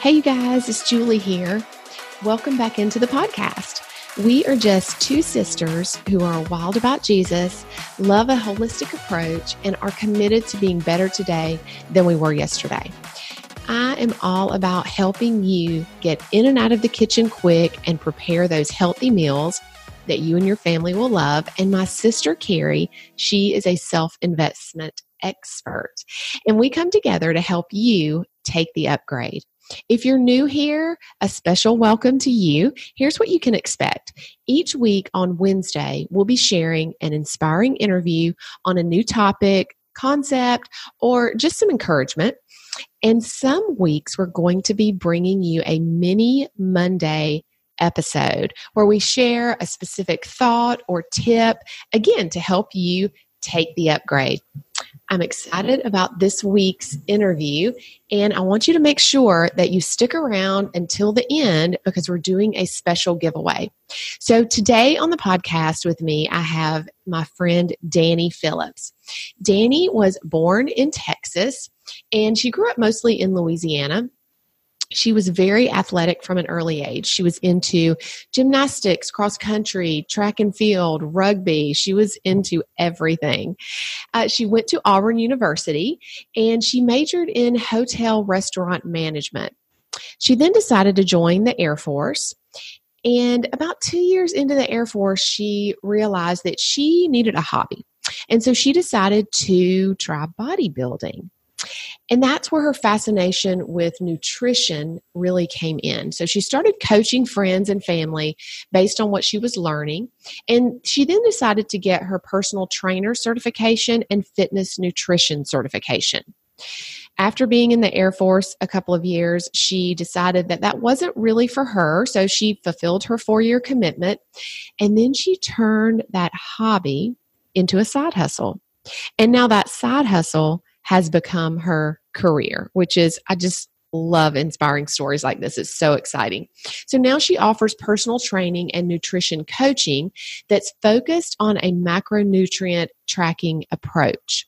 Hey, you guys, it's Julie here. Welcome back into the podcast. We are just two sisters who are wild about Jesus, love a holistic approach, and are committed to being better today than we were yesterday. I am all about helping you get in and out of the kitchen quick and prepare those healthy meals that you and your family will love. And my sister, Carrie, she is a self investment expert. And we come together to help you take the upgrade. If you're new here, a special welcome to you. Here's what you can expect. Each week on Wednesday, we'll be sharing an inspiring interview on a new topic, concept, or just some encouragement. And some weeks, we're going to be bringing you a mini Monday episode where we share a specific thought or tip, again, to help you take the upgrade. I'm excited about this week's interview, and I want you to make sure that you stick around until the end because we're doing a special giveaway. So, today on the podcast with me, I have my friend Danye Phillips. Danye was born in Texas, and she grew up mostly in Louisiana she was very athletic from an early age. She was into gymnastics, cross country, track and field, rugby. She was into everything. Uh, she went to Auburn University and she majored in hotel restaurant management. She then decided to join the Air Force. And about two years into the Air Force, she realized that she needed a hobby. And so she decided to try bodybuilding. And that's where her fascination with nutrition really came in. So she started coaching friends and family based on what she was learning. And she then decided to get her personal trainer certification and fitness nutrition certification. After being in the Air Force a couple of years, she decided that that wasn't really for her. So she fulfilled her four year commitment. And then she turned that hobby into a side hustle. And now that side hustle has become her career, which is, I just love inspiring stories like this. It's so exciting. So now she offers personal training and nutrition coaching that's focused on a macronutrient tracking approach.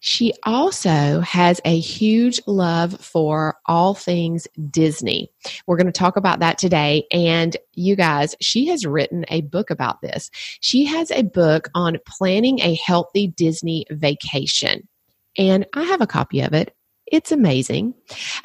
She also has a huge love for all things Disney. We're going to talk about that today. And you guys, she has written a book about this. She has a book on planning a healthy Disney vacation and I have a copy of it. It's amazing.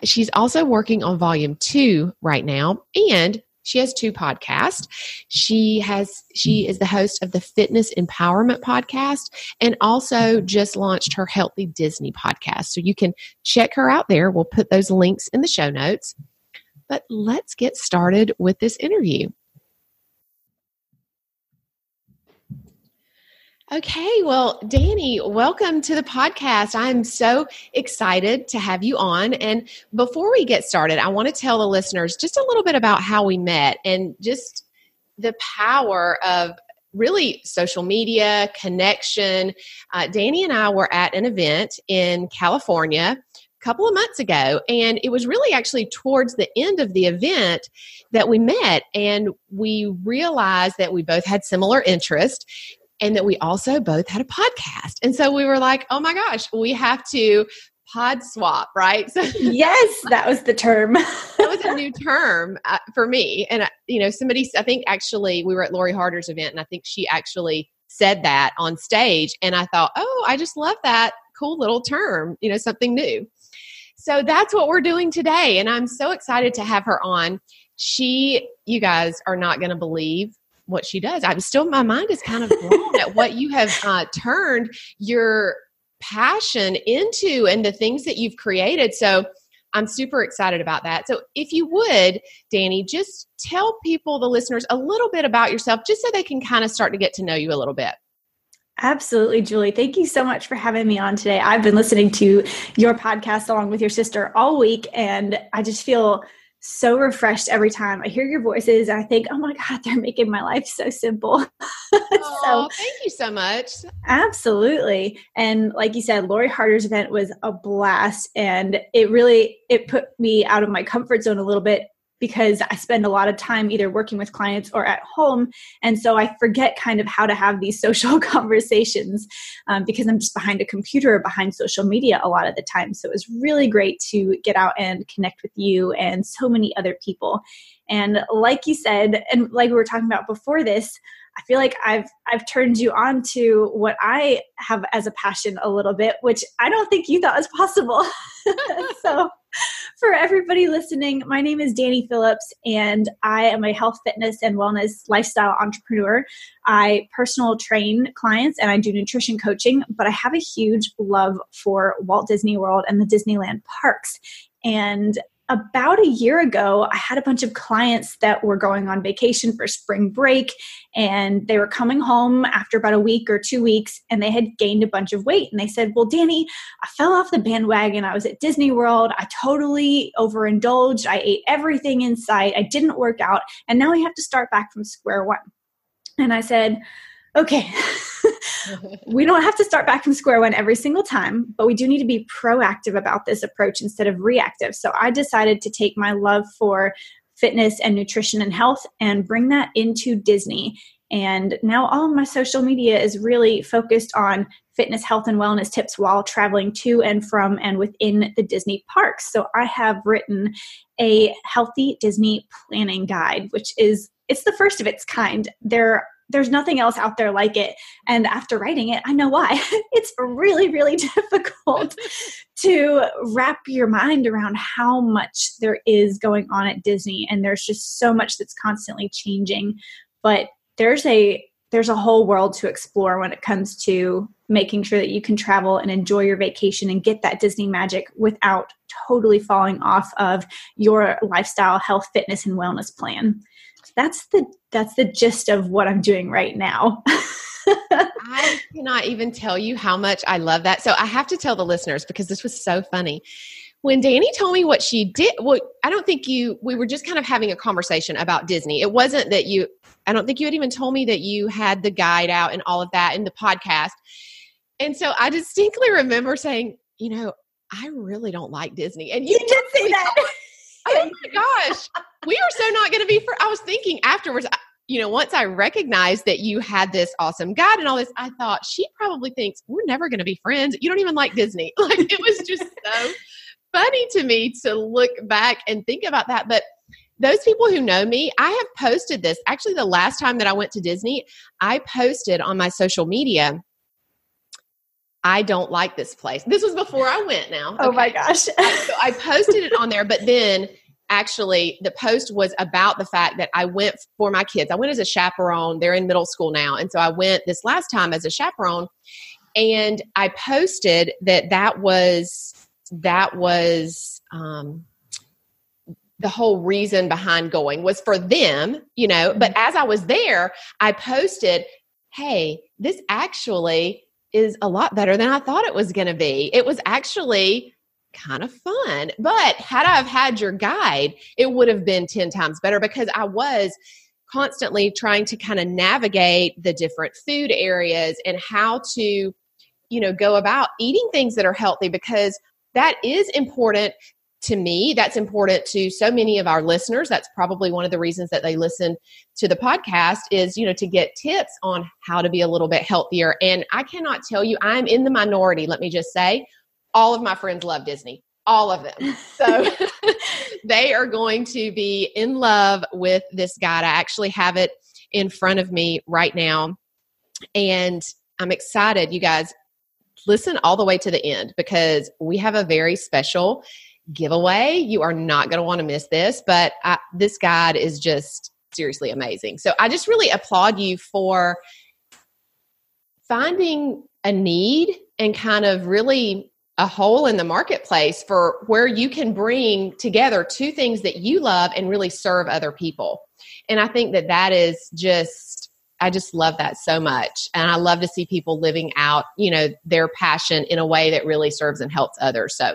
She's also working on volume two right now, and she has two podcasts. She has she is the host of the Fitness Empowerment podcast and also just launched her Healthy Disney podcast. So you can check her out there. We'll put those links in the show notes. But let's get started with this interview. Okay, well, Danye, welcome to the podcast. I'm so excited to have you on. And before we get started, I want to tell the listeners just a little bit about how we met and just the power of really social media connection. Uh, Danye and I were at an event in California a couple of months ago, and it was really actually towards the end of the event that we met, and we realized that we both had similar interest and that we also both had a podcast. And so we were like, oh my gosh, we have to pod swap, right? So yes, that was the term. that was a new term uh, for me. And, uh, you know, somebody, I think actually we were at Lori Harder's event and I think she actually said that on stage. And I thought, oh, I just love that cool little term, you know, something new. So that's what we're doing today. And I'm so excited to have her on. She, you guys are not going to believe what she does. I'm still, my mind is kind of blown at what you have uh, turned your passion into and the things that you've created. So I'm super excited about that. So if you would, Danye, just tell people, the listeners, a little bit about yourself, just so they can kind of start to get to know you a little bit. Absolutely, Julie. Thank you so much for having me on today. I've been listening to your podcast along with your sister all week, and I just feel so refreshed every time I hear your voices. I think, oh my God, they're making my life so simple. so thank you so much. Absolutely. And like you said, Lori Harder's event was a blast and it really it put me out of my comfort zone a little bit because I spend a lot of time either working with clients or at home. And so I forget kind of how to have these social conversations um, because I'm just behind a computer or behind social media a lot of the time. So it was really great to get out and connect with you and so many other people. And like you said, and like we were talking about before this, I feel like I've I've turned you on to what I have as a passion a little bit, which I don't think you thought was possible. so for everybody listening, my name is Danye Phillips, and I am a health, fitness, and wellness lifestyle entrepreneur. I personal train clients and I do nutrition coaching, but I have a huge love for Walt Disney World and the Disneyland parks. And about a year ago, I had a bunch of clients that were going on vacation for spring break and they were coming home after about a week or two weeks and they had gained a bunch of weight. And they said, Well, Danye, I fell off the bandwagon. I was at Disney World. I totally overindulged. I ate everything in sight. I didn't work out. And now I have to start back from square one. And I said, Okay. we don't have to start back from square one every single time, but we do need to be proactive about this approach instead of reactive. So I decided to take my love for fitness and nutrition and health and bring that into Disney. And now all of my social media is really focused on fitness, health, and wellness tips while traveling to and from and within the Disney parks. So I have written a healthy Disney planning guide, which is it's the first of its kind. There there's nothing else out there like it. And after writing it, I know why. it's really, really difficult to wrap your mind around how much there is going on at Disney. And there's just so much that's constantly changing. But there's a there's a whole world to explore when it comes to making sure that you can travel and enjoy your vacation and get that Disney magic without totally falling off of your lifestyle, health, fitness, and wellness plan that's the that's the gist of what I'm doing right now. I cannot even tell you how much I love that. So I have to tell the listeners because this was so funny. When Danye told me what she did, well, I don't think you, we were just kind of having a conversation about Disney. It wasn't that you, I don't think you had even told me that you had the guide out and all of that in the podcast. And so I distinctly remember saying, you know, I really don't like Disney. And you, you did say that. oh my gosh we are so not going to be for i was thinking afterwards you know once i recognized that you had this awesome guide and all this i thought she probably thinks we're never going to be friends you don't even like disney like it was just so funny to me to look back and think about that but those people who know me, I have posted this. Actually, the last time that I went to Disney, I posted on my social media I don't like this place. This was before I went now. Oh my gosh. so I posted it on there, but then actually the post was about the fact that I went for my kids. I went as a chaperone. They're in middle school now. And so I went this last time as a chaperone and I posted that that was that was um the whole reason behind going was for them, you know, but as I was there, I posted, "Hey, this actually is a lot better than I thought it was going to be. It was actually kind of fun. But had I have had your guide, it would have been 10 times better because I was constantly trying to kind of navigate the different food areas and how to you know go about eating things that are healthy because that is important to me that's important to so many of our listeners that's probably one of the reasons that they listen to the podcast is you know to get tips on how to be a little bit healthier and i cannot tell you i'm in the minority let me just say all of my friends love Disney, all of them. So they are going to be in love with this guide. I actually have it in front of me right now. And I'm excited, you guys. Listen all the way to the end because we have a very special giveaway. You are not going to want to miss this, but I, this guide is just seriously amazing. So I just really applaud you for finding a need and kind of really a hole in the marketplace for where you can bring together two things that you love and really serve other people. And I think that that is just I just love that so much. And I love to see people living out, you know, their passion in a way that really serves and helps others. So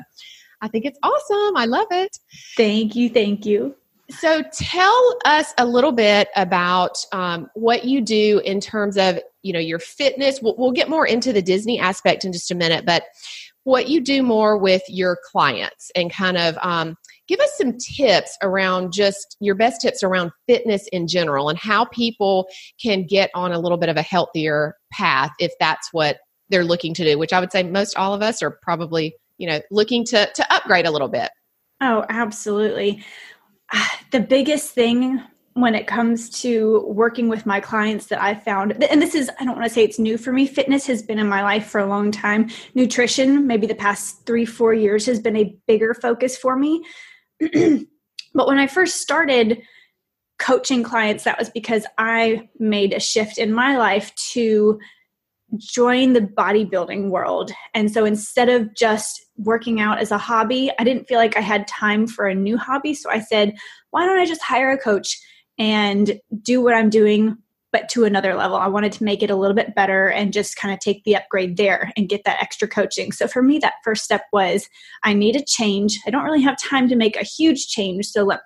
I think it's awesome. I love it. Thank you. Thank you. So tell us a little bit about um, what you do in terms of, you know, your fitness. We'll, we'll get more into the Disney aspect in just a minute, but what you do more with your clients and kind of um, give us some tips around just your best tips around fitness in general and how people can get on a little bit of a healthier path if that's what they're looking to do, which I would say most all of us are probably, you know, looking to to upgrade a little bit. Oh, absolutely. The biggest thing when it comes to working with my clients that I found, and this is, I don't want to say it's new for me. Fitness has been in my life for a long time. Nutrition, maybe the past three, four years, has been a bigger focus for me. but when I first started coaching clients, that was because I made a shift in my life to join the bodybuilding world. And so instead of just working out as a hobby, I didn't feel like I had time for a new hobby. So I said, why don't I just hire a coach? And do what I'm doing, but to another level. I wanted to make it a little bit better and just kind of take the upgrade there and get that extra coaching. So for me, that first step was I need a change. I don't really have time to make a huge change. So let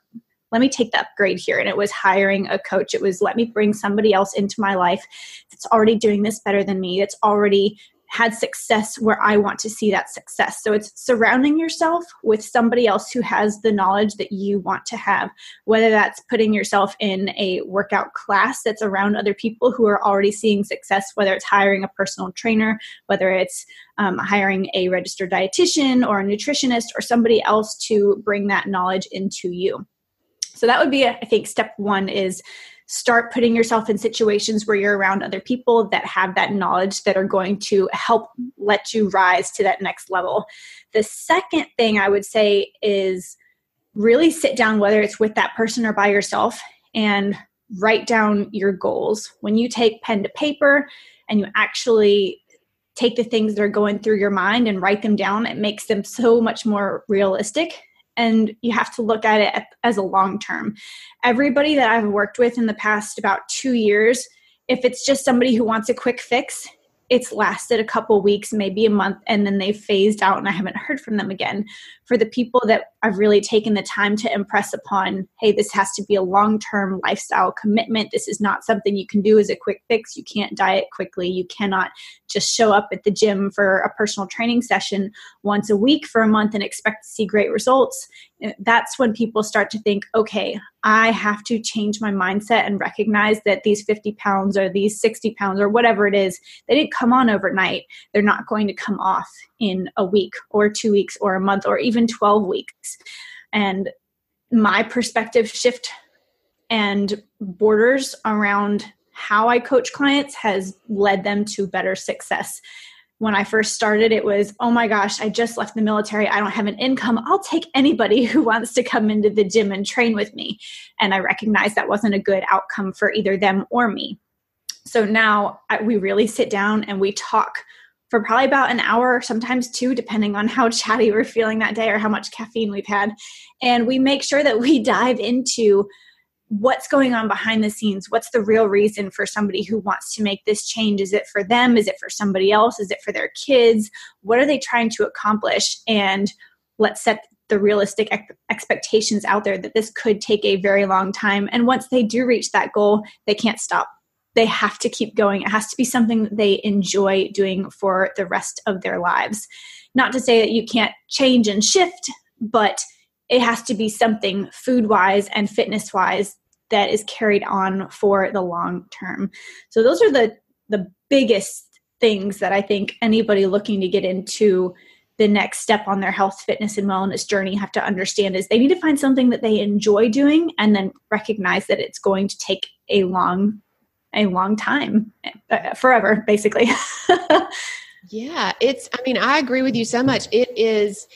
let me take the upgrade here. And it was hiring a coach. It was let me bring somebody else into my life that's already doing this better than me, that's already had success where I want to see that success. So it's surrounding yourself with somebody else who has the knowledge that you want to have, whether that's putting yourself in a workout class that's around other people who are already seeing success, whether it's hiring a personal trainer, whether it's um, hiring a registered dietitian or a nutritionist or somebody else to bring that knowledge into you. So that would be, I think, step one is start putting yourself in situations where you're around other people that have that knowledge that are going to help let you rise to that next level. The second thing I would say is really sit down, whether it's with that person or by yourself, and write down your goals. When you take pen to paper and you actually take the things that are going through your mind and write them down, it makes them so much more realistic and you have to look at it as a long term. Everybody that I've worked with in the past about two years, if it's just somebody who wants a quick fix, it's lasted a couple weeks, maybe a month, and then they phased out and I haven't heard from them again. For the people that I've really taken the time to impress upon, hey, this has to be a long term lifestyle commitment. This is not something you can do as a quick fix. You can't diet quickly. You cannot just show up at the gym for a personal training session once a week for a month and expect to see great results. Eh, that's when people start to think, okay, I have to change my mindset and recognize that these 50 pounds or these 60 pounds or whatever it is, they didn't come on overnight. They're not going to come off in a week or two weeks or a month or even 12 weeks. And my perspective shift and borders around how I coach clients has led them to better success. When I first started, it was, oh my gosh, I just left the military. I don't have an income. I'll take anybody who wants to come into the gym and train with me. And I recognized that wasn't a good outcome for either them or me. So now I, we really sit down and we talk for probably about an hour, sometimes two, depending on how chatty we're feeling that day or how much caffeine we've had. And we make sure that we dive into what's going on behind the scenes. What's the real reason for somebody who wants to make this change? Is it for them? Is it for somebody else? Is it for their kids? What are they trying to accomplish? And let's set the realistic expectations out there that this could take a very long time. And once they do reach that goal they can't stop they have to keep going it has to be something that they enjoy doing for the rest of their lives not to say that you can't change and shift but it has to be something food wise and fitness wise that is carried on for the long term. So those are the the biggest things that I think anybody looking to get into the next step on their health, fitness, and wellness journey have to understand is they need to find something that they enjoy doing and then recognize that it's going to take a long a long time uh, forever basically yeah it's i mean i agree with you so much it is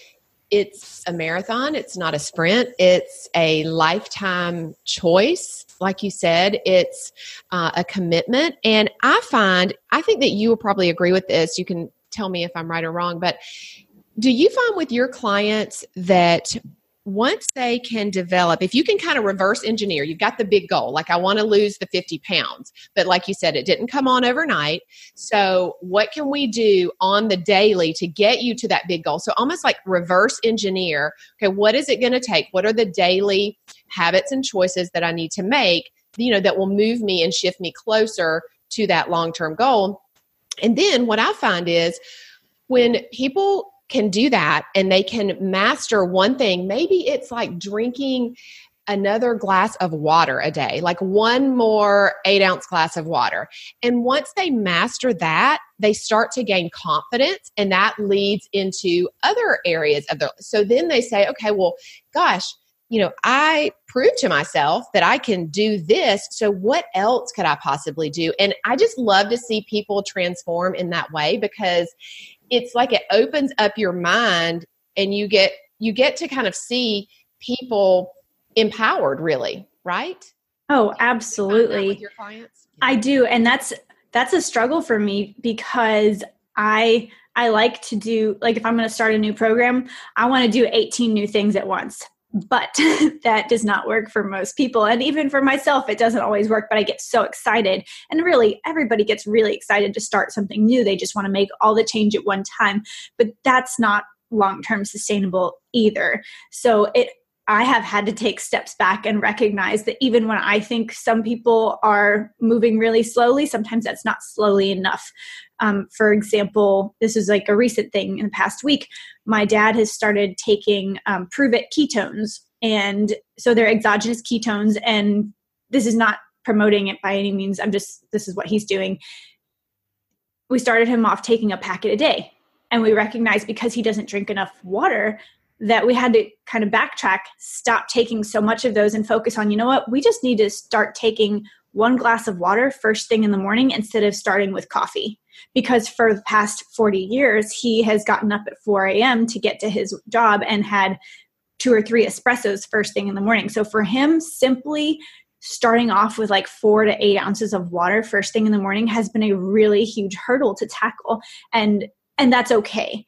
it's a marathon, it's not a sprint, it's a lifetime choice. Like you said, it's uh, a commitment. And I find, I think that you will probably agree with this. You can tell me if I'm right or wrong, but do you find with your clients that once they can develop, if you can kind of reverse engineer, you've got the big goal, like I want to lose the 50 pounds, but like you said, it didn't come on overnight. So, what can we do on the daily to get you to that big goal? So, almost like reverse engineer, okay, what is it going to take? What are the daily habits and choices that I need to make, you know, that will move me and shift me closer to that long term goal? And then what I find is when people can do that and they can master one thing, maybe it's like drinking another glass of water a day, like one more eight ounce glass of water. And once they master that, they start to gain confidence and that leads into other areas of their so then they say, okay, well, gosh, you know, I proved to myself that I can do this. So what else could I possibly do? And I just love to see people transform in that way because it's like it opens up your mind and you get you get to kind of see people empowered really, right? Oh, absolutely. your clients? I do and that's that's a struggle for me because I I like to do like if I'm going to start a new program, I want to do 18 new things at once but that does not work for most people and even for myself it doesn't always work but i get so excited and really everybody gets really excited to start something new they just want to make all the change at one time but that's not long term sustainable either. So it I have had to take steps back and recognize that even when I think some people are moving really slowly, sometimes that's not slowly enough. Um, for example, this is like a recent thing in the past week. My dad has started taking um, Pruvit ketones. And so they're exogenous ketones. And this is not promoting it by any means. I'm just, this is what he's doing. We started him off taking a packet a day. And we recognize because he doesn't drink enough water that we had to kind of backtrack, stop taking so much of those and focus on, you know what, we just need to start taking one glass of water first thing in the morning instead of starting with coffee. Because for the past 40 years, he has gotten up at 4 a.m. to get to his job and had two or three espressos first thing in the morning. So for him, simply starting off with like four to eight ounces of water first thing in the morning has been a really huge hurdle to tackle. And and that's okay.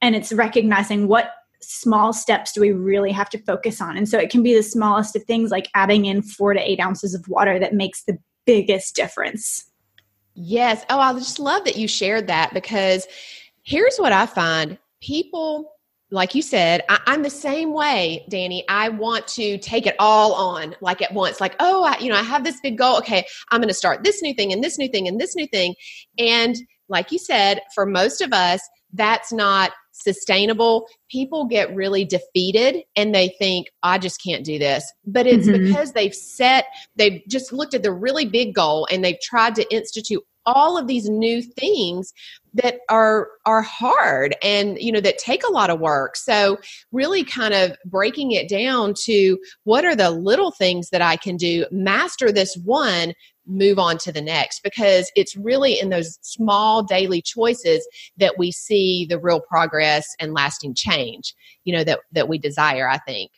And it's recognizing what small steps do we really have to focus on? And so it can be the smallest of things like adding in four to eight ounces of water that makes the biggest difference. Yes. Oh, I just love that you shared that because here's what I find people like you said, I, am the same way, Danye. I want to take it all on like at once. Like, oh, I, you know, I have this big goal. Okay, I'm going to start this new thing and this new thing and this new thing. And like you said, for most of us, that's not sustainable, people get really defeated and they think, I just can't do this. But it's mm-hmm. because they've set, they've just looked at the really big goal and they've tried to institute all of these new things that are are hard and you know that take a lot of work so really kind of breaking it down to what are the little things that i can do master this one move on to the next because it's really in those small daily choices that we see the real progress and lasting change you know that that we desire i think.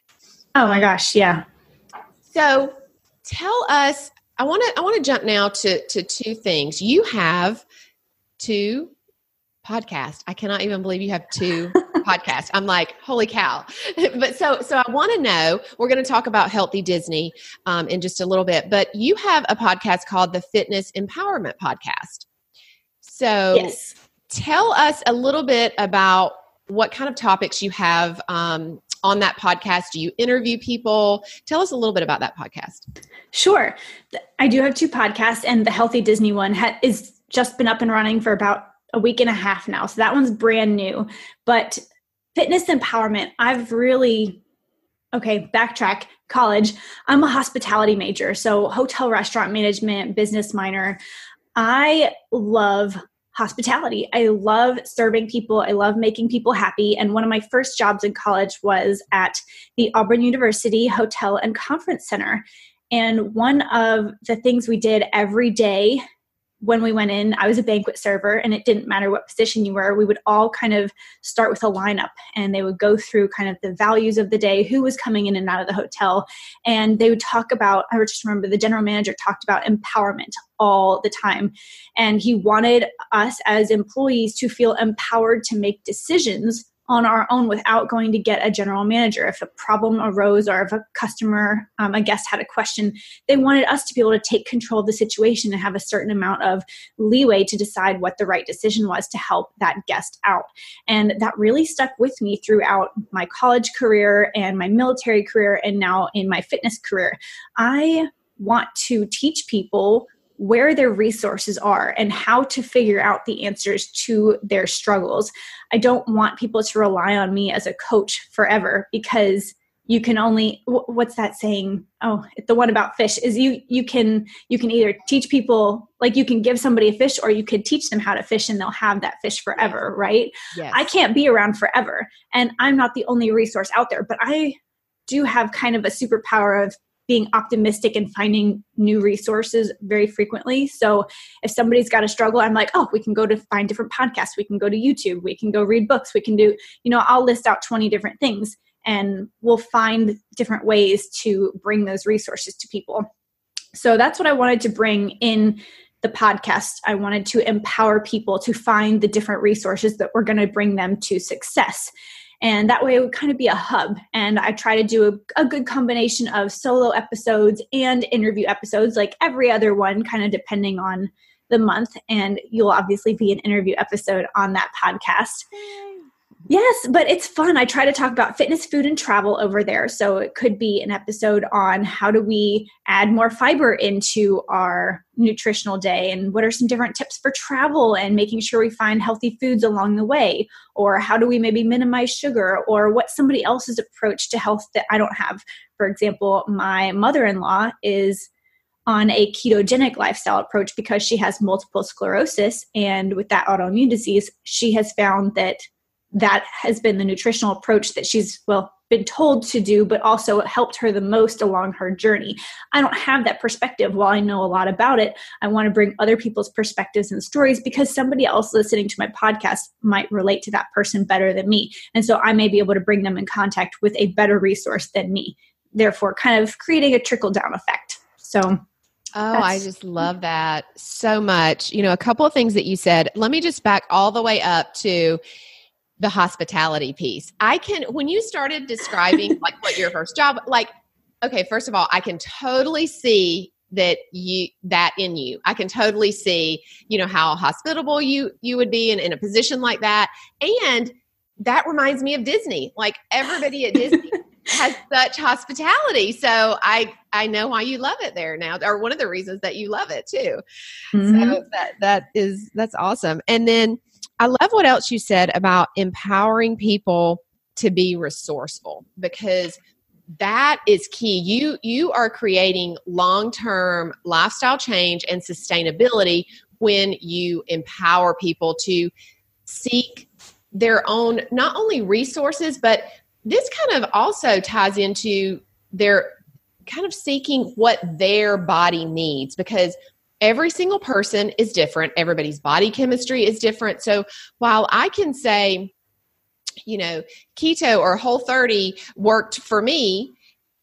Oh my gosh yeah. So tell us i want to i want to jump now to to two things. You have two podcasts i cannot even believe you have two podcasts. I'm like, holy cow. but so, so I want to know, we're going to talk about healthy Disney um, in just a little bit, but you have a podcast called the Fitness Empowerment Podcast. So yes. tell us a little bit about what kind of topics you have um, on that podcast? Do you interview people? Tell us a little bit about that podcast. Sure. I do have two podcasts, and the Healthy Disney one ha- is just been up and running for about a week and a half now. So that one's brand new. But fitness empowerment, I've really, okay, backtrack college. I'm a hospitality major, so hotel restaurant management, business minor. I love hospitality. I love serving people. I love making people happy. And one of my first jobs in college was at the Auburn University Hotel and Conference Center. And one of the things we did every day when we went in, I was a banquet server, and it didn't matter what position you were. We would all kind of start with a lineup, and they would go through kind of the values of the day, who was coming in and out of the hotel, and they would talk about. I just remember the general manager talked about empowerment all the time, and he wanted us as employees to feel empowered to make decisions on our own without going to get a general manager. If a problem arose or if a customer, um, a guest had a question, they wanted us to be able to take control of the situation and have a certain amount of leeway to decide what the right decision was to help that guest out. And that really stuck with me throughout my college career and my military career and now in my fitness career. I want to teach people where their resources are and how to figure out the answers to their struggles. I don't want people to rely on me as a coach forever because you can only what's that saying oh the one about fish is you you can you can either teach people like you can give somebody a fish or you could teach them how to fish and they'll have that fish forever right yes. i can't be around forever and i'm not the only resource out there but i do have kind of a superpower of being optimistic and finding new resources very frequently. So if somebody's got a struggle, I'm like, oh, we can go to find different podcasts. We can go to YouTube. We can go read books. We can do, you know, I'll list out 20 different things and we'll find different ways to bring those resources to people. So that's what I wanted to bring in the podcast. I wanted to empower people to find the different resources that we're going to bring them to success and that way it would kind of be a hub. And i try to do a, a, good combination of solo episodes and interview episodes like every other one kind of depending on the month. And you'll obviously be an interview episode on that podcast Yes, but it's fun. I try to talk about fitness, food, and travel over there. So it could be an episode on how do we add more fiber into our nutritional day and what are some different tips for travel and making sure we find healthy foods along the way or how do we maybe minimize sugar or what somebody else's approach to health that I don't have. For example, my mother-in-law is on a ketogenic lifestyle approach because she has multiple sclerosis and with that autoimmune disease, she has found that that has been the nutritional approach that she's well been told to do but also helped her the most along her journey i don't have that perspective while i know a lot about it i want to bring other people's perspectives and stories because somebody else listening to my podcast might relate to that person better than me and so i may be able to bring them in contact with a better resource than me therefore kind of creating a trickle down effect so Oh, I just love that so much. You know, a couple of things that you said. Let me just back all the way up to the hospitality piece. I can when you started describing like what your first job like okay, first of all, I can totally see that you that in you. I can totally see, you know, how hospitable you you would be in, in a position like that. And that reminds me of Disney. Like everybody at Disney has such hospitality. So I I know why you love it there now, or one of the reasons that you love it too. Mm-hmm. So that that is that's awesome. And then I love what else you said about empowering people to be resourceful because that is key. You you are creating long-term lifestyle change and sustainability when you empower people to seek their own not only resources but this kind of also ties into their kind of seeking what their body needs because every single person is different. Everybody's body chemistry is different. So while i can say you know keto or whole 30 worked for me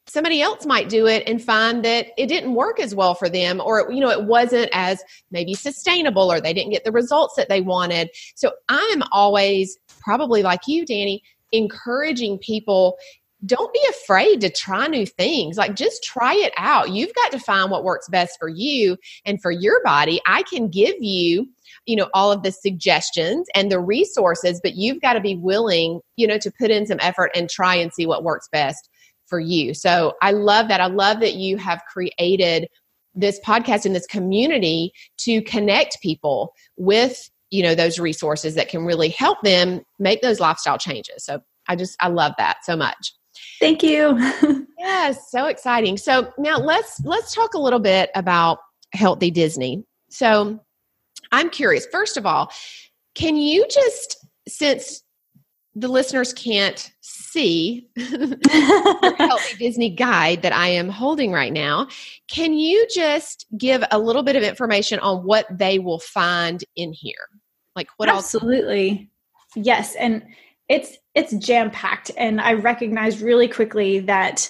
somebody else might do it and find that it didn't work as well for them or you know it wasn't as maybe sustainable or they didn't get the results that they wanted. So i'm always probably like you danye encouraging people don't be afraid to try new things. Like just try it out. You've got to find what works best for you and for your body. I can give you, you know, all of the suggestions and the resources, but you've got to be willing, you know, to put in some effort and try and see what works best for you. So I love that. I love that you have created this podcast and this community to connect people with you know those resources that can really help them make those lifestyle changes so i just i love that so much Thank you. yes, so exciting. So now let's let's talk a little bit about Healthy Disney. So I'm curious. First of all, can you just since the listeners can't see the Healthy Disney guide that I am holding right now, can you just give a little bit of information on what they will find in here? Like what Absolutely. Else? Yes, and it's it's jam packed and i recognized really quickly that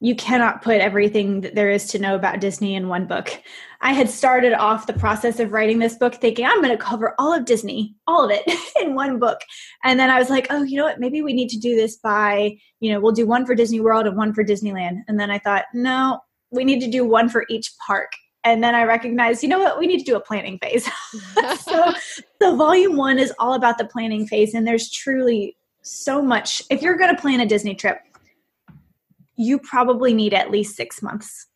you cannot put everything that there is to know about disney in one book. I had started off the process of writing this book thinking i'm going to cover all of disney all of it in one book. And then i was like oh you know what? Maybe we need to do this by you know we'll do one for disney world and one for disneyland. And then i thought no we need to do one for each park and then I recognized, you know what, we need to do a planning phase. so the volume one is all about the planning phase, and there's truly so much. If you're going to plan a Disney trip, you probably need at least six months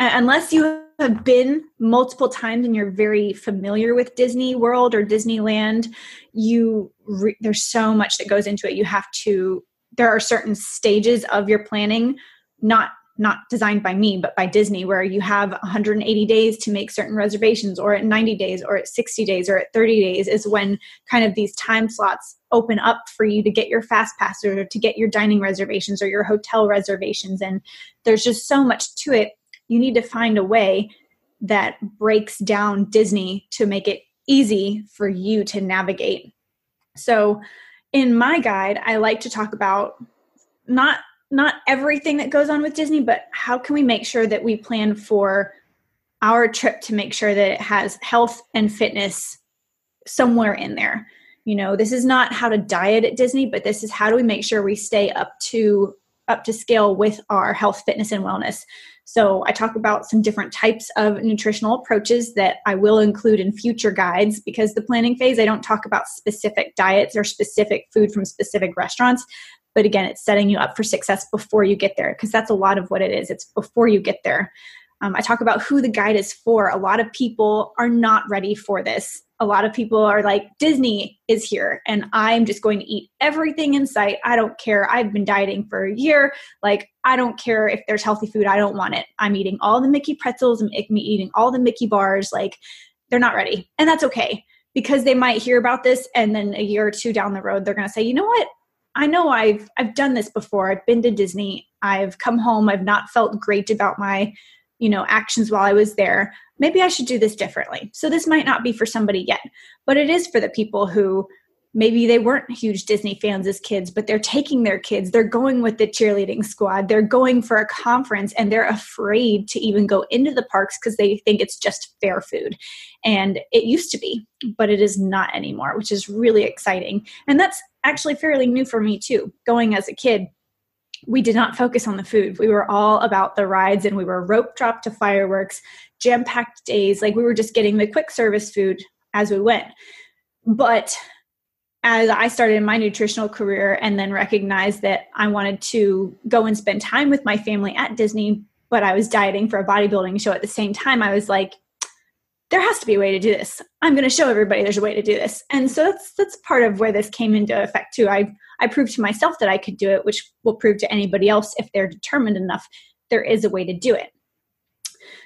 unless you have been multiple times and you're very familiar with Disney World or Disneyland, you re- there's so much that goes into it. You have to there are certain stages of your planning not not designed by me but by disney where you have 180 days to make certain reservations or at 90 days or at 60 days or at 30 days is when kind of these time slots open up for you to get your fast pass or to get your dining reservations or your hotel reservations. And there's just so much to it. You need to find a way that breaks down disney to make it easy for you to navigate. So in my guide i like to talk about not not everything that goes on with Disney, but how can we make sure that we plan for our trip to make sure that it has health and fitness somewhere in there? You know, this is not how to diet at Disney, but this is how do we make sure we stay up to up to scale with our health, fitness, and wellness. So, I talk about some different types of nutritional approaches that I will include in future guides because the planning phase, I don't talk about specific diets or specific food from specific restaurants, but again it's setting you up for success before you get there because that's a lot of what it is. It's before you get there. Um, i talk about who the guide is for. A lot of people are not ready for this. A lot of people are like disney is here and i'm just going to eat everything in sight. I don't care. I've been dieting for a year. Like i don't care if there's healthy food. I don't want it. I'm eating all the mickey pretzels i'm eating all the mickey bars. Like they're not ready. And that's okay because they might hear about this and then a year or two down the road they're going to say you know what I know I've I've done this before. I've been to Disney. I've come home. I've not felt great about my, you know, actions while I was there. Maybe I should do this differently. So this might not be for somebody yet, but it is for the people who maybe they weren't huge Disney fans as kids, but they're taking their kids. They're going with the cheerleading squad. They're going for a conference and they're afraid to even go into the parks because they think it's just fair food. And it used to be, but it is not anymore, which is really exciting. And that's actually fairly new for me too. Going as a kid, we did not focus on the food. We were all about the rides and we were rope dropped to fireworks, jam packed days. Like we were just getting the quick service food as we went. But as I started my nutritional career and then recognized that I wanted to go and spend time with my family at Disney, but I was dieting for a bodybuilding show at the same time, I was like, there has to be a way to do this. I'm going to show everybody there's a way to do this. And so that's that's part of where this came into effect too. I I proved to myself that I could do it, which will prove to anybody else if they're determined enough there is a way to do it.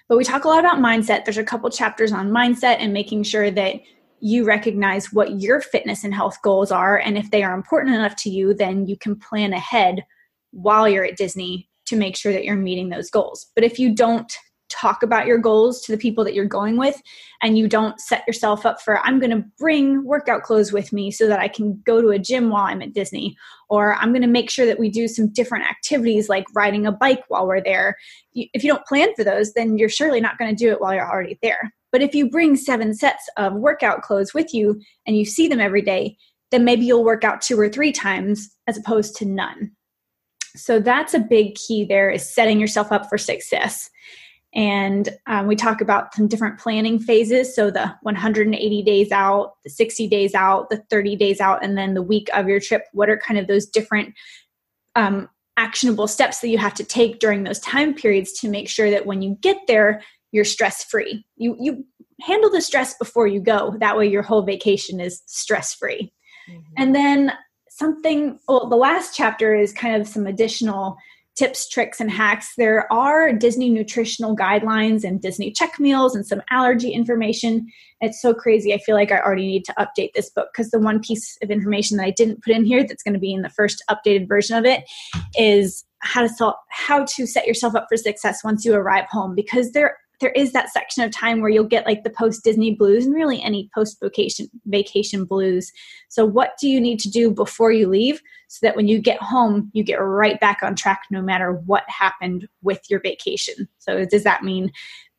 But we talk a lot about mindset. There's a couple chapters on mindset and making sure that you recognize what your fitness and health goals are and if they are important enough to you, then you can plan ahead while you're at Disney to make sure that you're meeting those goals. But if you don't talk about your goals to the people that you're going with and you don't set yourself up for i'm going to bring workout clothes with me so that i can go to a gym while i'm at disney or i'm going to make sure that we do some different activities like riding a bike while we're there if you don't plan for those then you're surely not going to do it while you're already there but if you bring seven sets of workout clothes with you and you see them every day then maybe you'll work out two or three times as opposed to none so that's a big key there is setting yourself up for success and um, we talk about some different planning phases. So the 180 days out, the 60 days out, the 30 days out, and then the week of your trip. What are kind of those different um, actionable steps that you have to take during those time periods to make sure that when you get there, you're stress free? You, you handle the stress before you go. That way, your whole vacation is stress free. Mm-hmm. And then something, well, the last chapter is kind of some additional tips, tricks, and hacks. There are Disney nutritional guidelines and Disney check meals and some allergy information. It's so crazy. I feel like I already need to update this book because the one piece of information that I didn't put in here that's going to be in the first updated version of it is how to how to set yourself up for success once you arrive home because there there is that section of time where you'll get like the post Disney blues and really any post vacation vacation blues. So what do you need to do before you leave so that when you get home you get right back on track no matter what happened with your vacation. So does that mean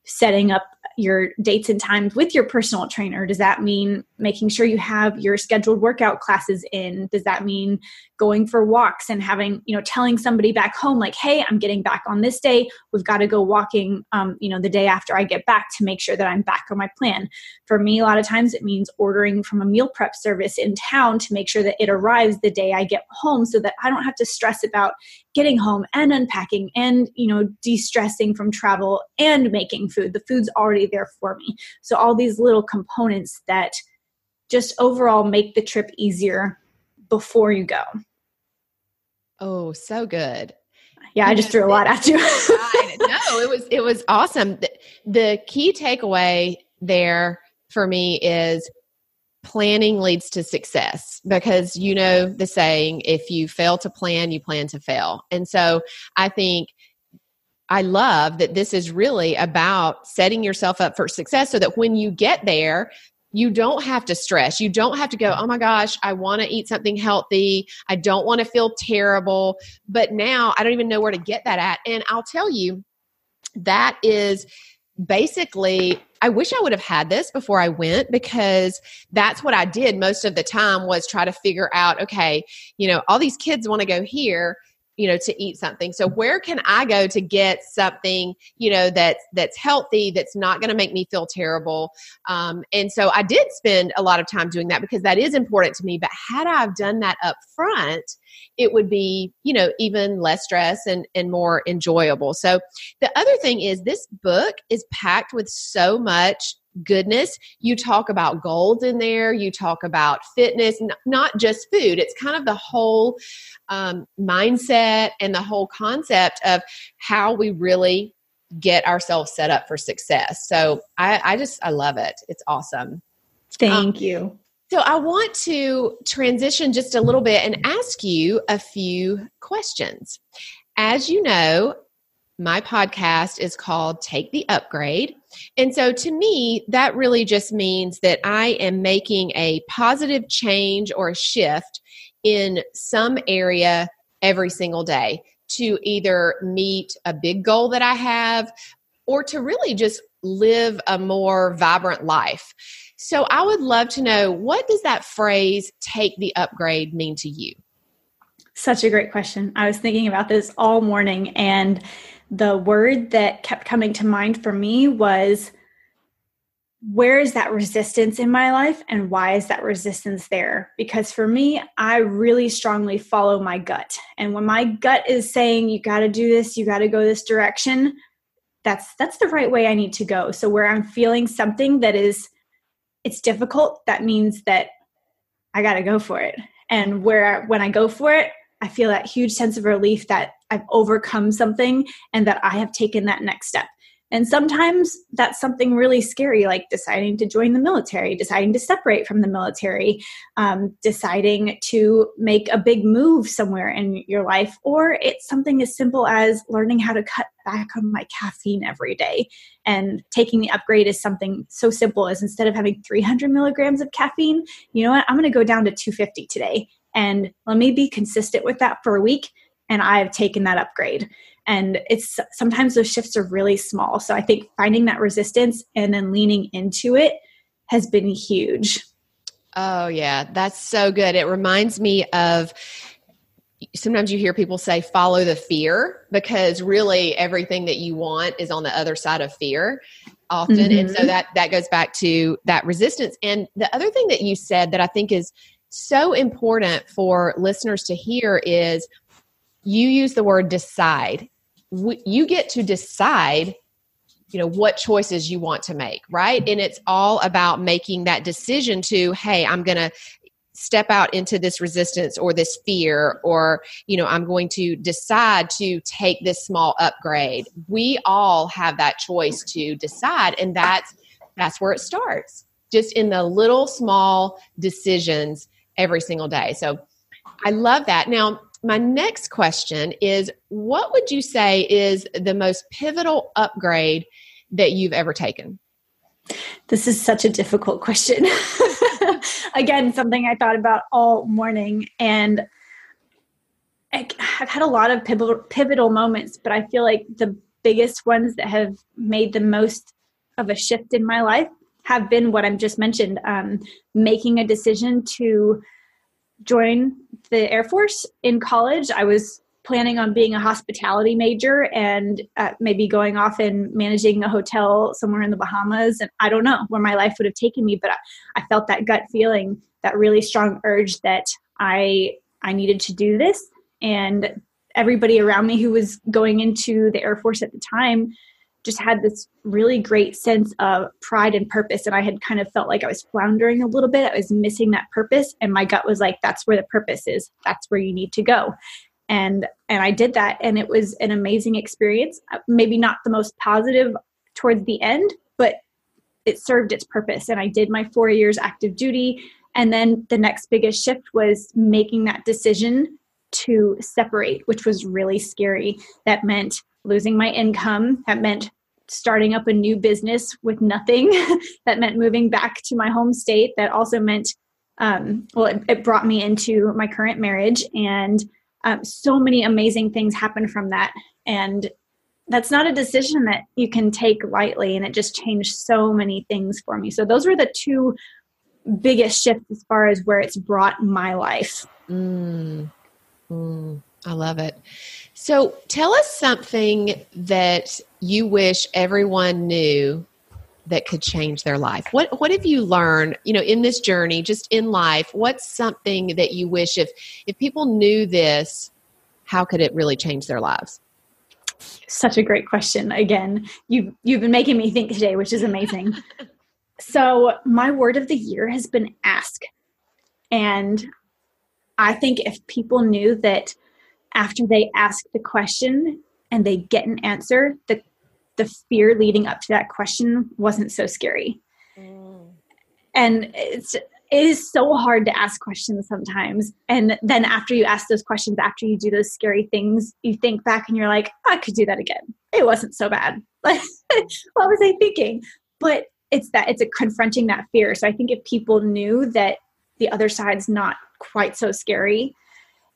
setting up your dates and times with your personal trainer? Does that mean making sure you have your scheduled workout classes in. Does that mean going for walks and having you know telling somebody back home like hey i'm getting back on this day. We've got to go walking um, you know the day after i get back to make sure that i'm back on my plan. For me a lot of times it means ordering from a meal prep service in town to make sure that it arrives the day i get home so that i don't have to stress about getting home and unpacking and you know de-stressing from travel and making food. The food's already there for me. So all these little components that just overall make the trip easier before you go. Oh, so good. Yeah, I just threw a lot at you. no, it was it was awesome. The, the key takeaway there for me is planning leads to success because you know the saying if you fail to plan you plan to fail and so i think i love that this is really about setting yourself up for success so that when you get there you don't have to stress. You don't have to go, oh my gosh, I want to eat something healthy. I don't want to feel terrible. But now I don't even know where to get that at. And I'll tell you, that is basically i wish i would have had this before i went because that's what i did most of the time was try to figure out okay you know all these kids want to go here you know to eat something. So where can i go to get something you know that's that's healthy that's not going to make me feel terrible? Um, and so i did spend a lot of time doing that because that is important to me but had i've done that up front it would be you know even less stress and and more enjoyable. So the other thing is this book is packed with so much goodness. You talk about goals in there, you talk about fitness, n- not just food. It's kind of the whole um, mindset and the whole concept of how we really get ourselves set up for success. So I, I just, I love it. It's awesome. Thank um, you. So I want to transition just a little bit and ask you a few questions. As you know, my podcast is called Take the Upgrade. And so to me, that really just means that I am making a positive change or a shift in some area every single day to either meet a big goal that I have or to really just live a more vibrant life. So I would love to know what does that phrase take the upgrade mean to you? Such a great question. I was thinking about this all morning and the word that kept coming to mind for me was where is that resistance in my life and why is that resistance there? Because for me, I really strongly follow my gut. And when my gut is saying you got to do this, you got to go this direction, that's that's the right way I need to go. So where I'm feeling something that is it's difficult, that means that I got to go for it. And where when I go for it, I feel that huge sense of relief that I've overcome something and that I have taken that next step. And sometimes that's something really scary, like deciding to join the military, deciding to separate from the military, um, deciding to make a big move somewhere in your life. Or it's something as simple as learning how to cut back on my caffeine every day. And taking the upgrade is something so simple as instead of having 300 milligrams of caffeine, you know what? I'm going to go down to 250 today. And let me be consistent with that for a week and I've taken that upgrade. And it's sometimes those shifts are really small. So I think finding that resistance and then leaning into it has been huge. Oh, yeah, that's so good. It reminds me of sometimes you hear people say follow the fear because really everything that you want is on the other side of fear often mm-hmm. and so mm-hmm. that that goes back to that resistance and the other thing that you said that i think is so important for listeners to hear is you use the word decide. You get to decide you know what choices you want to make right? And it's all about making that decision to hey i'm going to step out into this resistance or this fear or you know i'm going to decide to take this small upgrade. We all have that choice to decide and that's that's where it starts. Just in the little small decisions every single day. So i love that. Now my next question is what would you say is the most pivotal upgrade that you've ever taken? This is such a difficult question. Again, something I thought about all morning and I've had a lot of pivotal, moments, but I feel like the biggest ones that have made the most of a shift in my life have been what I'm just mentioned um, making a decision to join the Air Force in college. I was planning on being a hospitality major and uh, maybe going off and managing a hotel somewhere in the Bahamas. And I don't know where my life would have taken me, but I, I felt that gut feeling, that really strong urge that I I needed to do this. And everybody around me who was going into the Air Force at the time just had this really great sense of pride and purpose. And I had kind of felt like I was floundering a little bit. I was missing that purpose. And my gut was like, that's where the purpose is. That's where you need to go. And and I did that. And it was an amazing experience. Uh, maybe not the most positive towards the end, but it served its purpose. And I did my four years active duty. And then the next biggest shift was making that decision to separate, which was really scary. That meant losing my income. That meant starting up a new business with nothing. that meant moving back to my home state. That also meant, um, well, it, it, brought me into my current marriage. And um, so many amazing things happened from that. And that's not a decision that you can take lightly. And it just changed so many things for me. So those were the two biggest shifts as far as where it's brought my life. Mm. Mm, I love it. So tell us something that you wish everyone knew that could change their life. What what have you learned, you know, in this journey, just in life? What's something that you wish if if people knew this, how could it really change their lives? Such a great question. Again, you you've been making me think today, which is amazing. so, my word of the year has been ask. And I think if people knew that after they ask the question and they get an answer, the the fear leading up to that question wasn't so scary. Mm. And it's it is so hard to ask questions sometimes. And then after you ask those questions, after you do those scary things, you think back and you're like, I could do that again. It wasn't so bad. Like, what was I thinking? But it's that it's a confronting that fear. So I think if people knew that the other side's not quite so scary,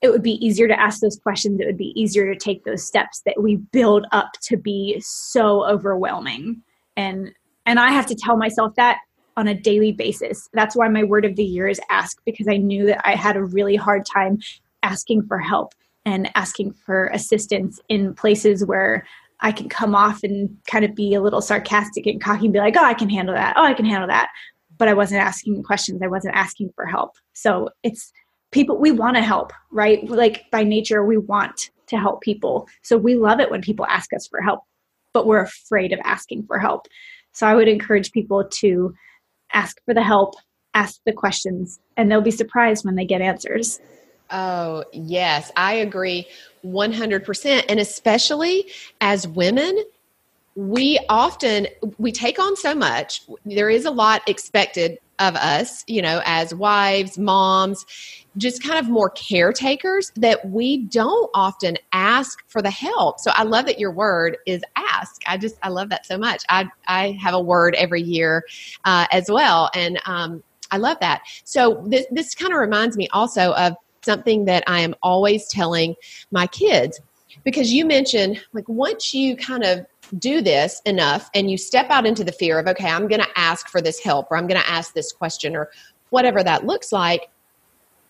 it would be easier to ask those questions. It would be easier to take those steps that we build up to be so overwhelming. And and I have to tell myself that on a daily basis. That's why my word of the year is ask because I knew that I had a really hard time asking for help and asking for assistance in places where I can come off and kind of be a little sarcastic and cocky and be like, oh, I can handle that. Oh, I can handle that but I wasn't asking questions. I wasn't asking for help. So it's people, we want to help, right? Like by nature, we want to help people. So we love it when people ask us for help, but we're afraid of asking for help. So I would encourage people to ask for the help, ask the questions, and they'll be surprised when they get answers. Oh, yes, I agree 100%. And especially as women, we often we take on so much. There is a lot expected of us you know as wives moms just kind of more caretakers that we don't often ask for the help. So i love that your word is ask. I just i love that so much. I i have a word every year uh, as well. And um, i love that. So this this kind of reminds me also of something that i am always telling my kids because you mentioned like once you kind of do this enough and you step out into the fear of, okay, I'm going to ask for this help or I'm going to ask this question or whatever that looks like,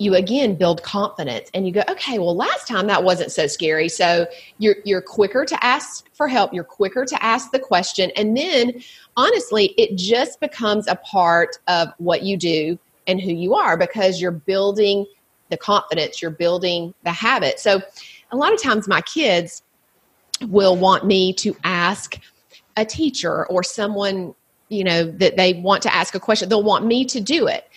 you again build confidence and you go, okay, well, last time that wasn't so scary. So you're, you're quicker to ask for help. You're quicker to ask the question. And then honestly, it just becomes a part of what you do and who you are because you're building the confidence, you're building the habit. So a lot of times my kids, will want me to ask a teacher or someone you know that they want to ask a question. They'll want me to do it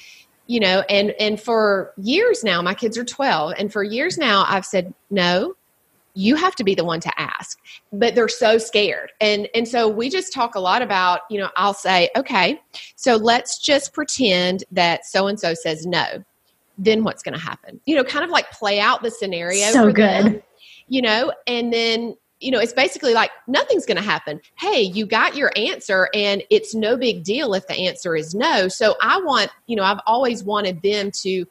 you know and and for years now my kids are 12 and for years now i've said no you have to be the one to ask. But they're so scared. And and so we just talk a lot about you know i'll say okay so let's just pretend that so and so says no. Then what's going to happen? You know kind of like play out the scenario so good them, you know and then you know, it's basically like nothing's going to happen. Hey, you got your answer, and it's no big deal if the answer is no. So I want, you know, I've always wanted them to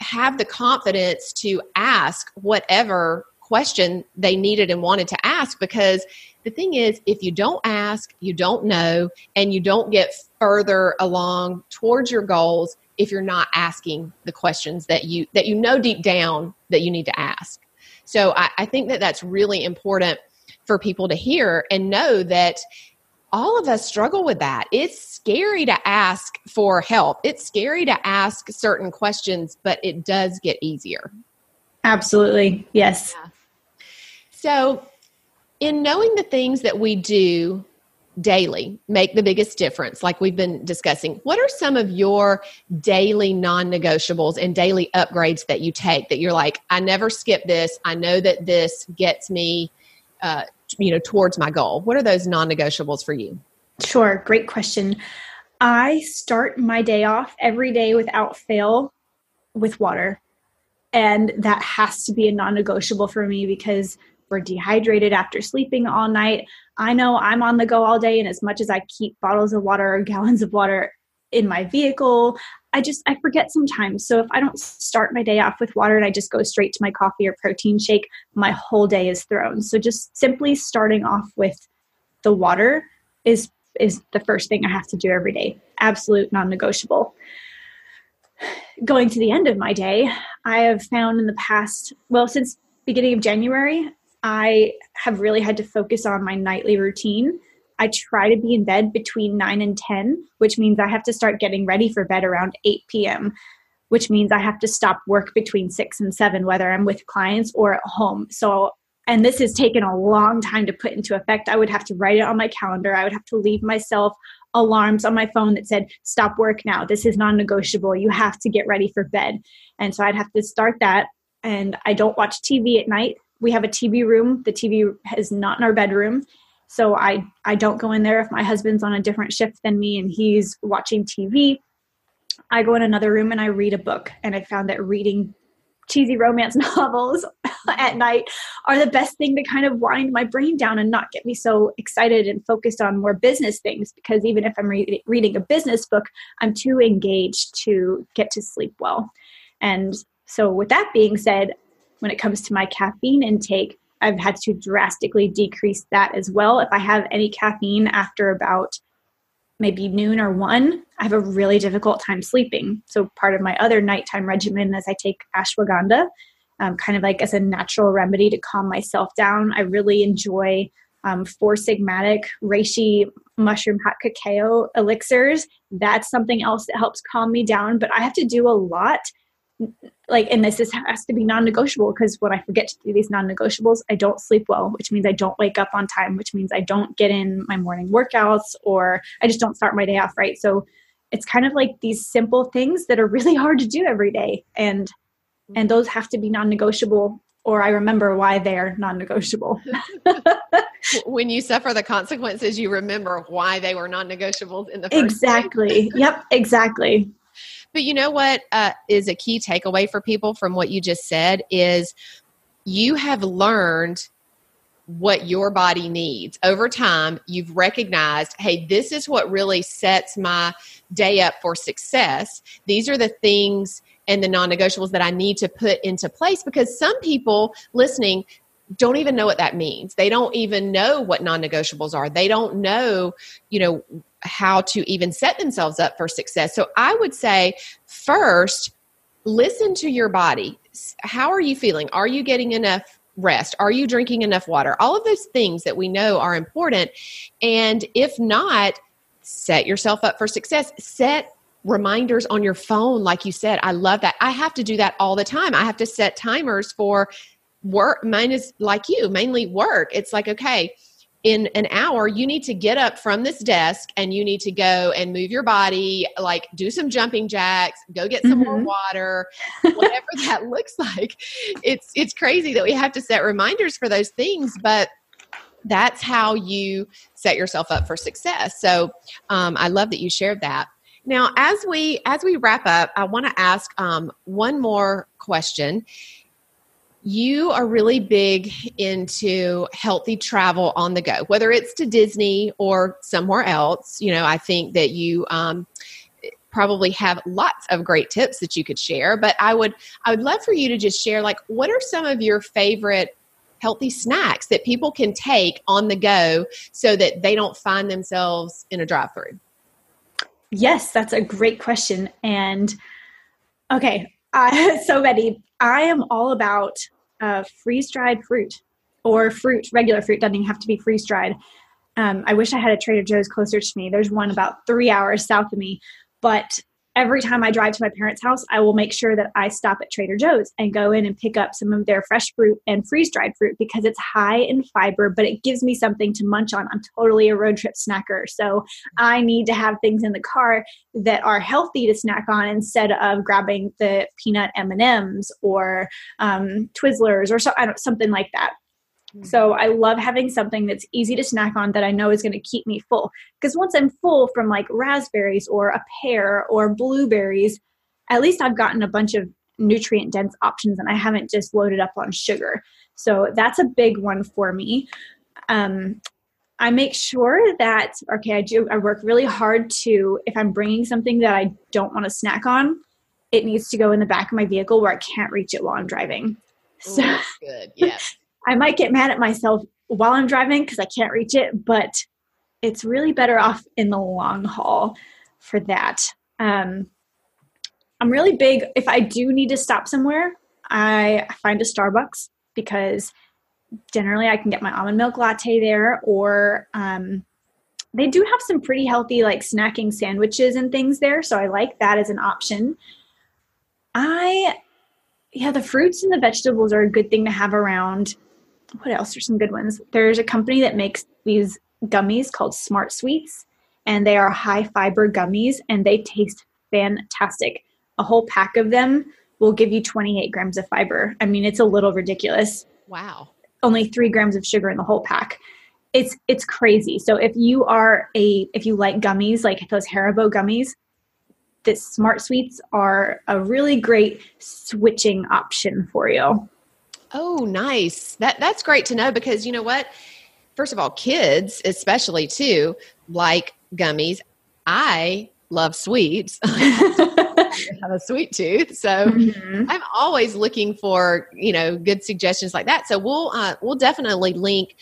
have the confidence to ask whatever question they needed and wanted to ask because the thing is if you don't ask you don't know and you don't get further along towards your goals if you're not asking the questions that you that you know deep down that you need to ask so I, I think that that's really important for people to hear and know that all of us struggle with that. It's scary to ask for help. It's scary to ask certain questions, but it does get easier. Absolutely. Yes. Yeah. So, in knowing the things that we do daily make the biggest difference, like we've been discussing, what are some of your daily non negotiables and daily upgrades that you take that you're like, I never skip this? I know that this gets me. Uh, you know towards my goal. What are those non-negotiables for you? Sure. Great question. I start my day off every day without fail with water. And that has to be a non-negotiable for me because we're dehydrated after sleeping all night. I know I'm on the go all day, and as much as I keep bottles of water or gallons of water in my vehicle, I just I forget sometimes. So if I don't start my day off with water and I just go straight to my coffee or protein shake, my whole day is thrown. So just simply starting off with the water is is the first thing I have to do every day. Absolute non-negotiable going to the end of my day, I have found in the past, well, since beginning of January, I have really had to focus on my nightly routine. I try to be in bed between 9 and 10, which means I have to start getting ready for bed around 8 p.m., which means I have to stop work between 6 and 7, whether I'm with clients or at home. So, and this has taken a long time to put into effect. I would have to write it on my calendar. I would have to leave myself alarms on my phone that said, Stop work now. This is non negotiable. You have to get ready for bed. And so I'd have to start that. And I don't watch TV at night. We have a TV room. The TV is not in our bedroom. So I, I don't go in there if my husband's on a different shift than me and he's watching TV. I go in another room and I read a book. And I found that reading cheesy romance novels at night are the best thing to kind of wind my brain down and not get me so excited and focused on more business things because even if I'm re- reading a business book, I'm too engaged to get to sleep well. And so, with that being said, when it comes to my caffeine intake, I've had to drastically decrease that as well. If I have any caffeine after about maybe noon or one, I have a really difficult time sleeping. So part of my other nighttime regimen is I take ashwagandha, um, kind of like as a natural remedy to calm myself down. I really enjoy um, four sigmatic reishi mushroom hot cacao elixirs. That's something else that helps calm me down. But I have to do a lot like and this is, has to be non-negotiable because when i forget to do these non-negotiables i don't sleep well which means i don't wake up on time which means i don't get in my morning workouts or i just don't start my day off right. So it's kind of like these simple things that are really hard to do every day and and those have to be non-negotiable or i remember why they're non-negotiable. When you suffer the consequences you remember why they were non-negotiables in the first exactly. Yep exactly but you know what uh, is a key takeaway for people from what you just said is you have learned what your body needs. Over time, you've recognized, hey, this is what really sets my day up for success. These are the things and the non negotiables that I need to put into place because some people listening don't even know what that means. They don't even know what non negotiables are. They don't know, you know, how to even set themselves up for success. So I would say first, listen to your body. How are you feeling? Are you getting enough rest? Are you drinking enough water? All of those things that we know are important. And if not, set yourself up for success. Set reminders on your phone, like you said. I love that. I have to do that all the time. I have to set timers for work. Mine is like you, mainly work. It's like, okay, in an hour you need to get up from this desk and you need to go and move your body like do some jumping jacks go get some mm-hmm. more water whatever that looks like. It's it's crazy that we have to set reminders for those things but that's how you set yourself up for success. So um, i love that you shared that. Now as we as we wrap up i want to ask um, one more question you are really big into healthy travel on the go, whether it's to Disney or somewhere else. You know, I think that you um, probably have lots of great tips that you could share. But I would, I would love for you to just share, like, what are some of your favorite healthy snacks that people can take on the go so that they don't find themselves in a drive through? Yes, that's a great question. And okay, I, so Betty, I am all about uh, freeze dried fruit or fruit, regular fruit, doesn't even have to be freeze dried. Um, I wish I had a Trader Joe's closer to me. There's one about three hours south of me, but every time I drive to my parents' house, I will make sure that I stop at Trader Joe's and go in and pick up some of their fresh fruit and freeze dried fruit because it's high in fiber, but it gives me something to munch on. I'm totally a road trip snacker. So I need to have things in the car that are healthy to snack on instead of grabbing the peanut M&Ms or um, Twizzlers or so, something like that. So I love having something that's easy to snack on that I know is going to keep me full. Because once I'm full from like raspberries or a pear or blueberries, at least I've gotten a bunch of nutrient dense options and I haven't just loaded up on sugar. So that's a big one for me. Um, I make sure that okay, I do I work really hard to if I'm bringing something that I don't want to snack on, it needs to go in the back of my vehicle where I can't reach it while I'm driving. So Ooh, good. Yes. I might get mad at myself while I'm driving because I can't reach it, but it's really better off in the long haul for that. Um, I'm really big. If I do need to stop somewhere, I find a Starbucks because generally I can get my almond milk latte there, or um, they do have some pretty healthy like snacking sandwiches and things there. So I like that as an option. I, yeah, the fruits and the vegetables are a good thing to have around what else are some good ones? There's a company that makes these gummies called Smart Sweets, and they are high fiber gummies and they taste fantastic. A whole pack of them will give you 28 grams of fiber. I mean, it's a little ridiculous. Wow. Only three grams of sugar in the whole pack. It's it's crazy. So if you are a if you like gummies like those Haribo gummies, the Smart Sweets are a really great switching option for you. Oh, nice. That that's great to know because you know what? First of all, kids especially too like gummies. I love sweets. I have a sweet tooth, so mm-hmm. I'm always looking for you know good suggestions like that. So we'll uh, we'll definitely link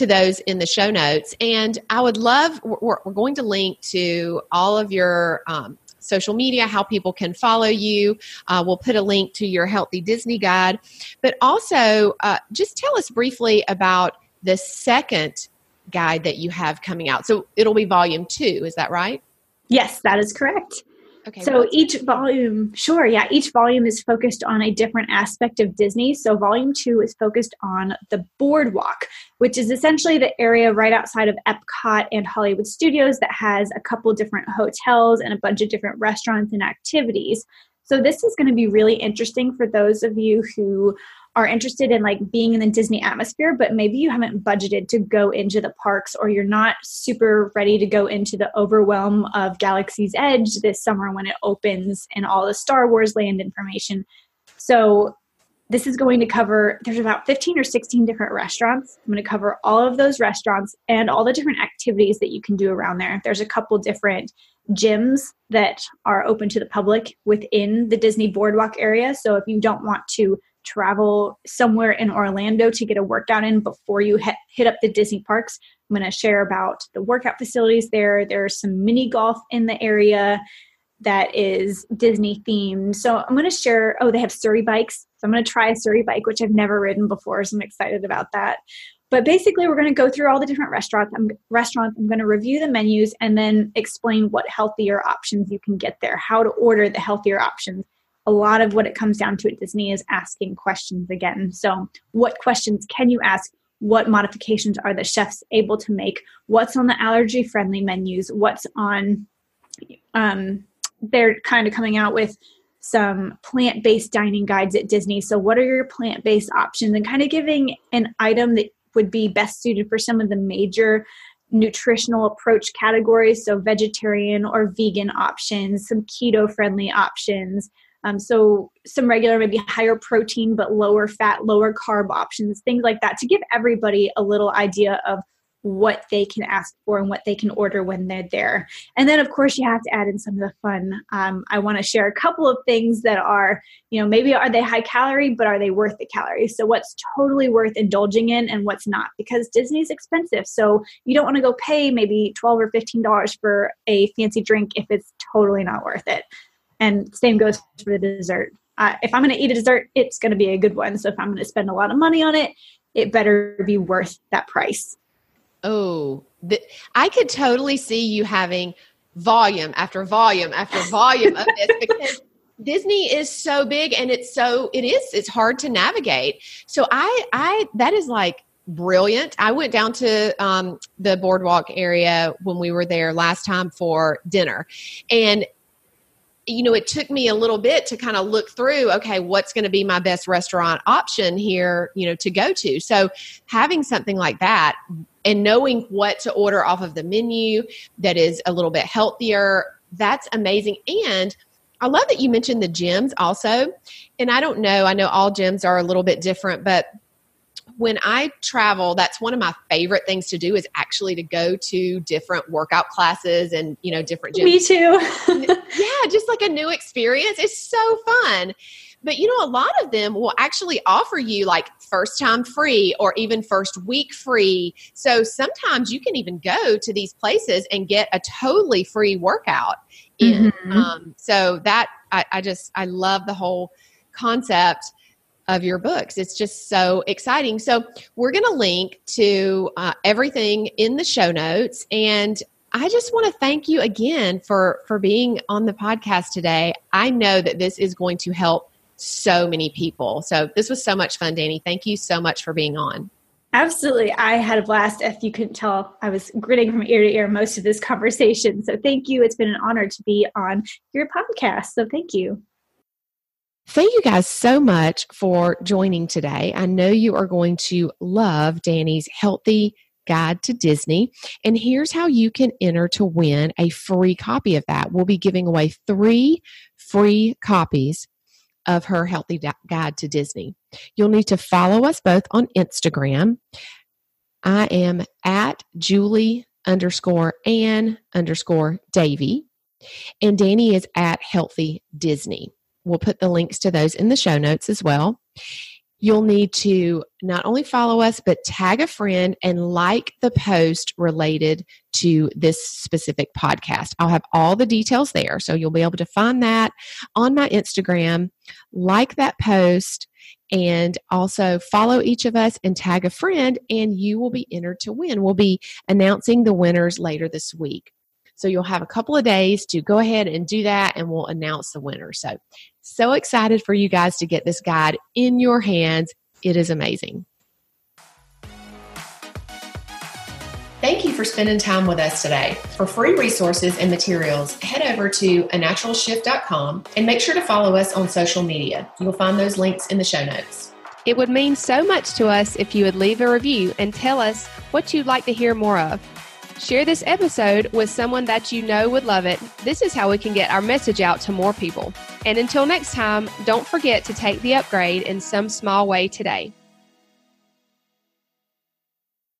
to those in the show notes. And I would love, we're, we're going to link to all of your um, social media, how people can follow you. Uh, we'll put a link to your Healthy Disney Guide. But also, uh, just tell us briefly about the second guide that you have coming out. So it'll be volume two, is that right? Yes, that is correct. Okay. So each volume, sure, yeah, each volume is focused on a different aspect of Disney. So volume two is focused on the boardwalk, which is essentially the area right outside of Epcot and Hollywood Studios that has a couple different hotels and a bunch of different restaurants and activities. So this is going to be really interesting for those of you who are interested in like being in the Disney atmosphere, but maybe you haven't budgeted to go into the parks or you're not super ready to go into the overwhelm of Galaxy's Edge this summer when it opens and all the Star Wars land information. So this is going to cover there's about 15 or 16 different restaurants. I'm going to cover all of those restaurants and all the different activities that you can do around there. There's a couple different gyms that are open to the public within the disney boardwalk area. So if you don't want to travel somewhere in Orlando to get a workout in before you hit, hit up the Disney parks. I'm going to share about the workout facilities there. There's some mini golf in the area that is Disney themed. So I'm going to share, oh, they have Surrey bikes. So I'm going to try a Surrey bike, which I've never ridden before. So I'm excited about that. But basically, we're going to go through all the different restaurants. I'm, restaurants. I'm going to review the menus and then explain what healthier options you can get there, how to order the healthier options a lot of what it comes down to at Disney is asking questions again. So, what questions can you ask? What modifications are the chefs able to make? What's on the allergy friendly menus? What's on, um, they're kind of coming out with some plant based dining guides at Disney. So, what are your plant based options? And kind of giving an item that would be best suited for some of the major nutritional approach categories. So, vegetarian or vegan options, some keto friendly options, um, so some regular, maybe higher protein but lower fat, lower carb options, things like that, to give everybody a little idea of what they can ask for and what they can order when they're there. And then, of course, you have to add in some of the fun. Um, I want to share a couple of things that are, you know, maybe are they high calorie, but are they worth the calories? So, what's totally worth indulging in and what's not? Because Disney's expensive. So, you don't want to go pay maybe 12 or $15 for a fancy drink if it's totally not worth it. And same goes for the dessert. Uh, if I'm going to eat a dessert, it's going to be a good one. So, if I'm going to spend a lot of money on it, it better be worth that price. Oh, the, I could totally see you having volume after volume after volume of this because Disney is so big and it's so it is it's hard to navigate. So I I that is like brilliant. I went down to um, the boardwalk area when we were there last time for dinner, and you know, it took me a little bit to kind of look through, okay, what's going to be my best restaurant option here, you know, to go to. So having something like that and knowing what to order off of the menu that is a little bit healthier, that's amazing. And I love that you mentioned the gyms also. And I don't know, I know all gyms are a little bit different, but when I travel, that's one of my favorite things to do is actually to go to different workout classes and, you know, different gyms. Me too. yeah, just like a new experience. It's so fun. But you know, a lot of them will actually offer you like first time free or even first week free. So sometimes you can even go to these places and get a totally free workout. Mm-hmm. Um, so that I, I just I love the whole concept of your books. It's just so exciting. So, we're going to link to uh, everything in the show notes. And I just want to thank you again for, for being on the podcast today. I know that this is going to help so many people. So, this was so much fun, Danye. Thank you so much for being on. Absolutely. I had a blast. If you couldn't tell, I was grinning from ear to ear most of this conversation. So, thank you. It's been an honor to be on your podcast. So, thank you. Thank you guys so much for joining today. I know you are going to love Danye's Healthy Guide to Disney. And here's how you can enter to win a free copy of that. We'll be giving away three free copies of her Healthy Guide to Disney. You'll need to follow us both on Instagram. I am at Julie underscore Ann underscore Davy. And Danye is at Healthy Disney. We'll put the links to those in the show notes as well. You'll need to not only follow us, but tag a friend and like the post related to this specific podcast. I'll have all the details there. So you'll be able to find that on my Instagram, like that post, and also follow each of us and tag a friend, and you will be entered to win. We'll be announcing the winners later this week. So you'll have a couple of days to go ahead and do that, and we'll announce the winner. So, so excited for you guys to get this guide in your hands. It is amazing. Thank you for spending time with us today. For free resources and materials, head over to anaturalshift.com and make sure to follow us on social media. You'll find those links in the show notes. It would mean so much to us if you would leave a review and tell us what you'd like to hear more of. Share this episode with someone that you know would love it. This is how we can get our message out to more people. And until next time, don't forget to take the upgrade in some small way today.